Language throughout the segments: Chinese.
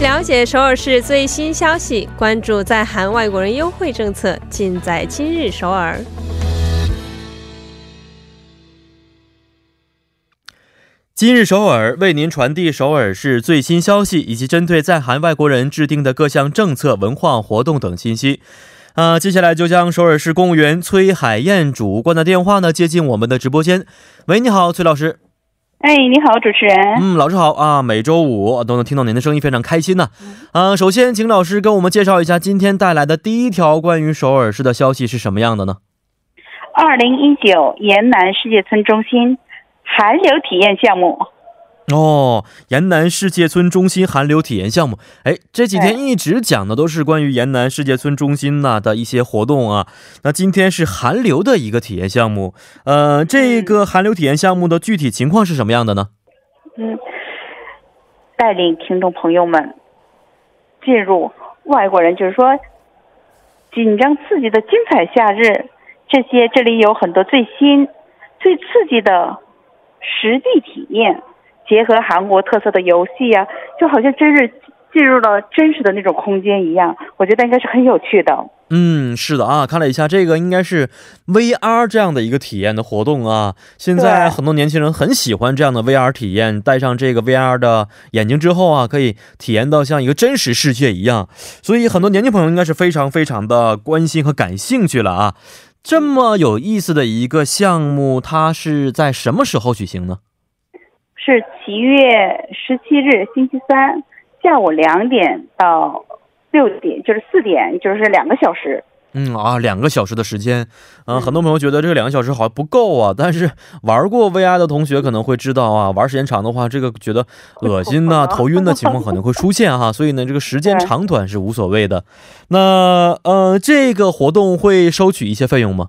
了解首尔市最新消息，关注在韩外国人优惠政策，尽在今日首尔。今日首尔为您传递首尔市最新消息，以及针对在韩外国人制定的各项政策、文化活动等信息。啊，接下来就将首尔市公务员崔海燕主官的电话呢接进我们的直播间。喂，你好，崔老师。哎，你好，主持人。嗯，老师好啊，每周五都能听到您的声音，非常开心呢。啊，首先请老师跟我们介绍一下今天带来的第一条关于首尔市的消息是什么样的呢？二零一九延南世界村中心。韩流体验项目哦，延南世界村中心韩流体验项目，哎，这几天一直讲的都是关于延南世界村中心呐的一些活动啊。那今天是韩流的一个体验项目，呃，这个韩流体验项目的具体情况是什么样的呢？嗯，带领听众朋友们进入外国人就是说紧张刺激的精彩夏日，这些这里有很多最新、最刺激的。实地体验，结合韩国特色的游戏呀，就好像真是进入了真实的那种空间一样。我觉得应该是很有趣的。嗯，是的啊，看了一下，这个应该是 VR 这样的一个体验的活动啊。现在很多年轻人很喜欢这样的 VR 体验，戴上这个 VR 的眼镜之后啊，可以体验到像一个真实世界一样。所以很多年轻朋友应该是非常非常的关心和感兴趣了啊。这么有意思的一个项目，它是在什么时候举行呢？是七月十七日星期三下午两点到六点，就是四点，就是两个小时。嗯啊，两个小时的时间，嗯，很多朋友觉得这个两个小时好像不够啊。但是玩过 VR 的同学可能会知道啊，玩时间长的话，这个觉得恶心呐、头晕的情况可能会出现哈。所以呢，这个时间长短是无所谓的。那呃，这个活动会收取一些费用吗？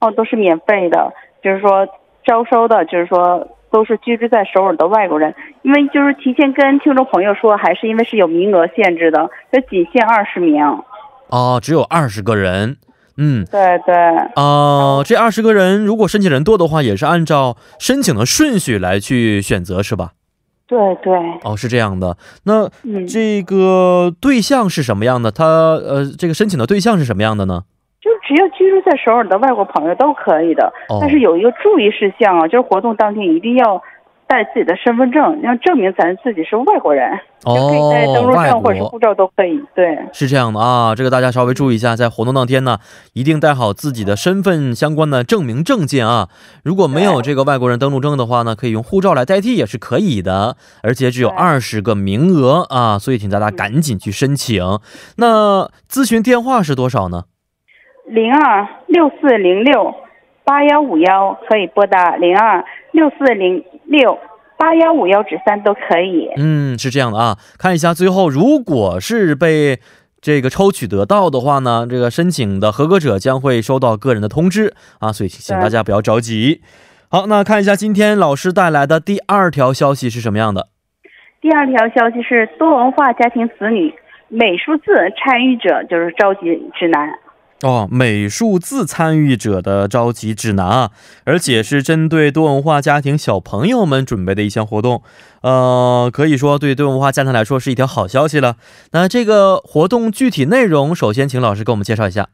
哦，都是免费的，就是说招收的，就是说都是居住在首尔的外国人。因为就是提前跟听众朋友说，还是因为是有名额限制的，就仅限二十名。哦，只有二十个人，嗯，对对，哦，这二十个人如果申请人多的话，也是按照申请的顺序来去选择，是吧？对对，哦，是这样的。那这个对象是什么样的？他呃，这个申请的对象是什么样的呢？就只要居住在首尔的外国朋友都可以的，但是有一个注意事项啊，就是活动当天一定要。带自己的身份证，要证明咱自己是外国人，哦，可以带登录证或者是护照都可以。对，是这样的啊，这个大家稍微注意一下，在活动当天呢，一定带好自己的身份相关的证明证件啊。如果没有这个外国人登录证的话呢，可以用护照来代替也是可以的，而且只有二十个名额啊，所以请大家赶紧去申请。那咨询电话是多少呢？零二六四零六八幺五幺，可以拨打零二六四零。六八幺五幺指三都可以。嗯，是这样的啊，看一下最后，如果是被这个抽取得到的话呢，这个申请的合格者将会收到个人的通知啊，所以请大家不要着急。好，那看一下今天老师带来的第二条消息是什么样的？第二条消息是多文化家庭子女美术字参与者就是召集指南。哦，美术字参与者的召集指南啊，而且是针对多文化家庭小朋友们准备的一项活动，呃，可以说对多文化家庭来说是一条好消息了。那这个活动具体内容，首先请老师给我们介绍一下。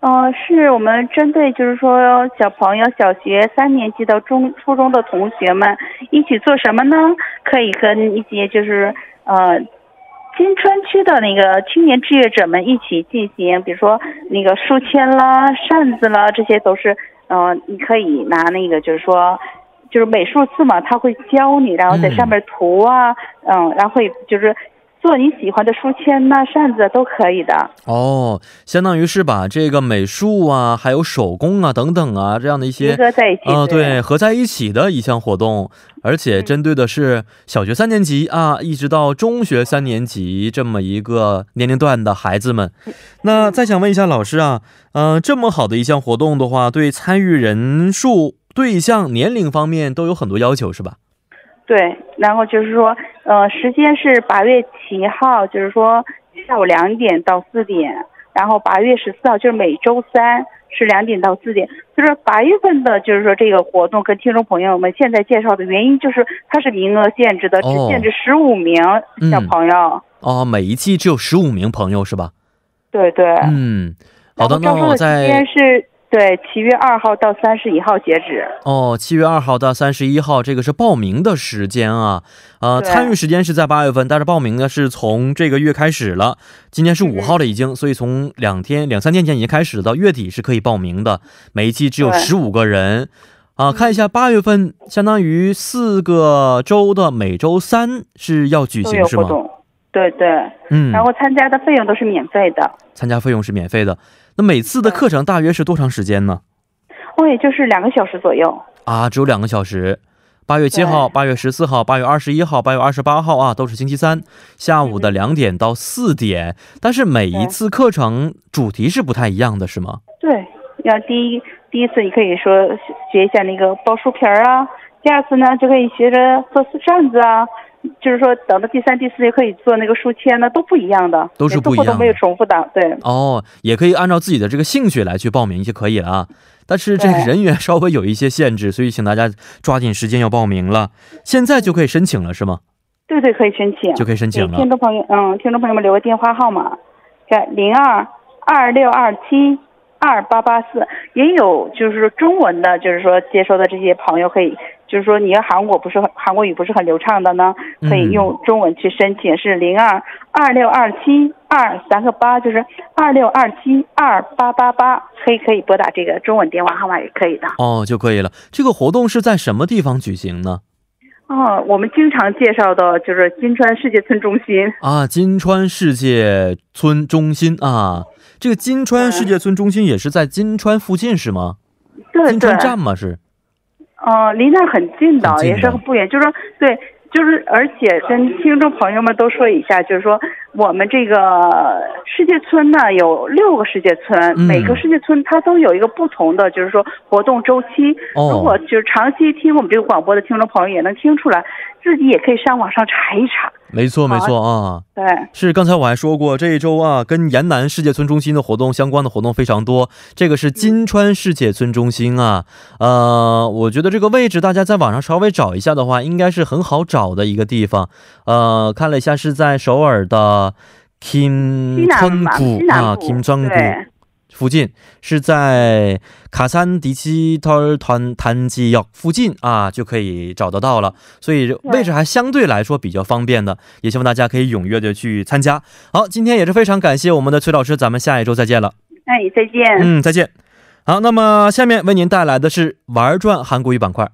呃，是我们针对就是说小朋友小学三年级到中初中的同学们一起做什么呢？可以跟一些就是呃。新川区的那个青年志愿者们一起进行，比如说那个书签啦、扇子啦，这些都是，嗯，你可以拿那个，就是说，就是美术字嘛，他会教你，然后在上面涂啊，嗯，然后会就是。做你喜欢的书签呐、扇子都可以的哦，相当于是把这个美术啊、还有手工啊等等啊这样的一些合在一起啊，对，合在一起的一项活动，而且针对的是小学三年级啊，一直到中学三年级这么一个年龄段的孩子们。那再想问一下老师啊，嗯，这么好的一项活动的话，对参与人数、对象、年龄方面都有很多要求，是吧？对，然后就是说，呃，时间是八月七号，就是说下午两点到四点，然后八月十四号就是每周三是两点到四点。就是八月份的，就是说这个活动跟听众朋友们现在介绍的原因，就是它是名额限制的，只限制十五名小朋友。哦，每一季只有十五名朋友是吧？对对。嗯，好的，那我在。时间是对七月二号到三十一号截止。哦，七月二号到三十一号，这个是报名的时间啊。呃，参与时间是在八月份，但是报名呢是从这个月开始了。今天是五号了已经，所以从两天两三天前已经开始到月底是可以报名的。每一期只有十五个人。啊，看一下八月份，相当于四个周的每周三是要举行是吗？对对，嗯，然后参加的费用都是免费的。参加费用是免费的，那每次的课程大约是多长时间呢？哦，也就是两个小时左右。啊，只有两个小时。八月七号、八月十四号、八月二十一号、八月二十八号啊，都是星期三下午的两点到四点。但是每一次课程主题是不太一样的，是吗？对，要第一。第一次你可以说学一下那个包书皮儿啊，第二次呢就可以学着做扇子啊，就是说等到第三、第四节可以做那个书签呢，都不一样的，都是不一样的，都没有重复的，对。哦，也可以按照自己的这个兴趣来去报名就可以了啊，但是这个人员稍微有一些限制，所以请大家抓紧时间要报名了，现在就可以申请了是吗？对对，可以申请，就可以申请了。听众朋友，嗯，听众朋友们留个电话号码，在零二二六二七。二八八四也有，就是中文的，就是说接收的这些朋友可以，就是说你要韩国不是很韩国语不是很流畅的呢，可以用中文去申请，是零二二六二七二三个八，就是二六二七二八八八，可以可以拨打这个中文电话号码也可以的。哦，就可以了。这个活动是在什么地方举行呢？哦，我们经常介绍的就是金川世界村中心啊，金川世界村中心啊。这个金川世界村中心也是在金川附近是吗？对金川站吗？是。哦，离那很近的，也是不远。就是说，对，就是，而且跟听众朋友们都说一下，就是说，我们这个世界村呢有六个世界村，每个世界村它都有一个不同的，就是说活动周期。哦。如果就是长期听我们这个广播的听众朋友也能听出来，自己也可以上网上查一查。没错，没错啊，对，是刚才我还说过，这一周啊，跟延南世界村中心的活动相关的活动非常多。这个是金川世界村中心啊，呃，我觉得这个位置大家在网上稍微找一下的话，应该是很好找的一个地方。呃，看了一下，是在首尔的 Kim 村谷啊，Kim 村谷。附近是在卡山迪奇特团坛基要附近啊，就可以找得到了，所以位置还相对来说比较方便的，也希望大家可以踊跃的去参加。好，今天也是非常感谢我们的崔老师，咱们下一周再见了。哎，再见。嗯，再见。好，那么下面为您带来的是玩转韩国语板块。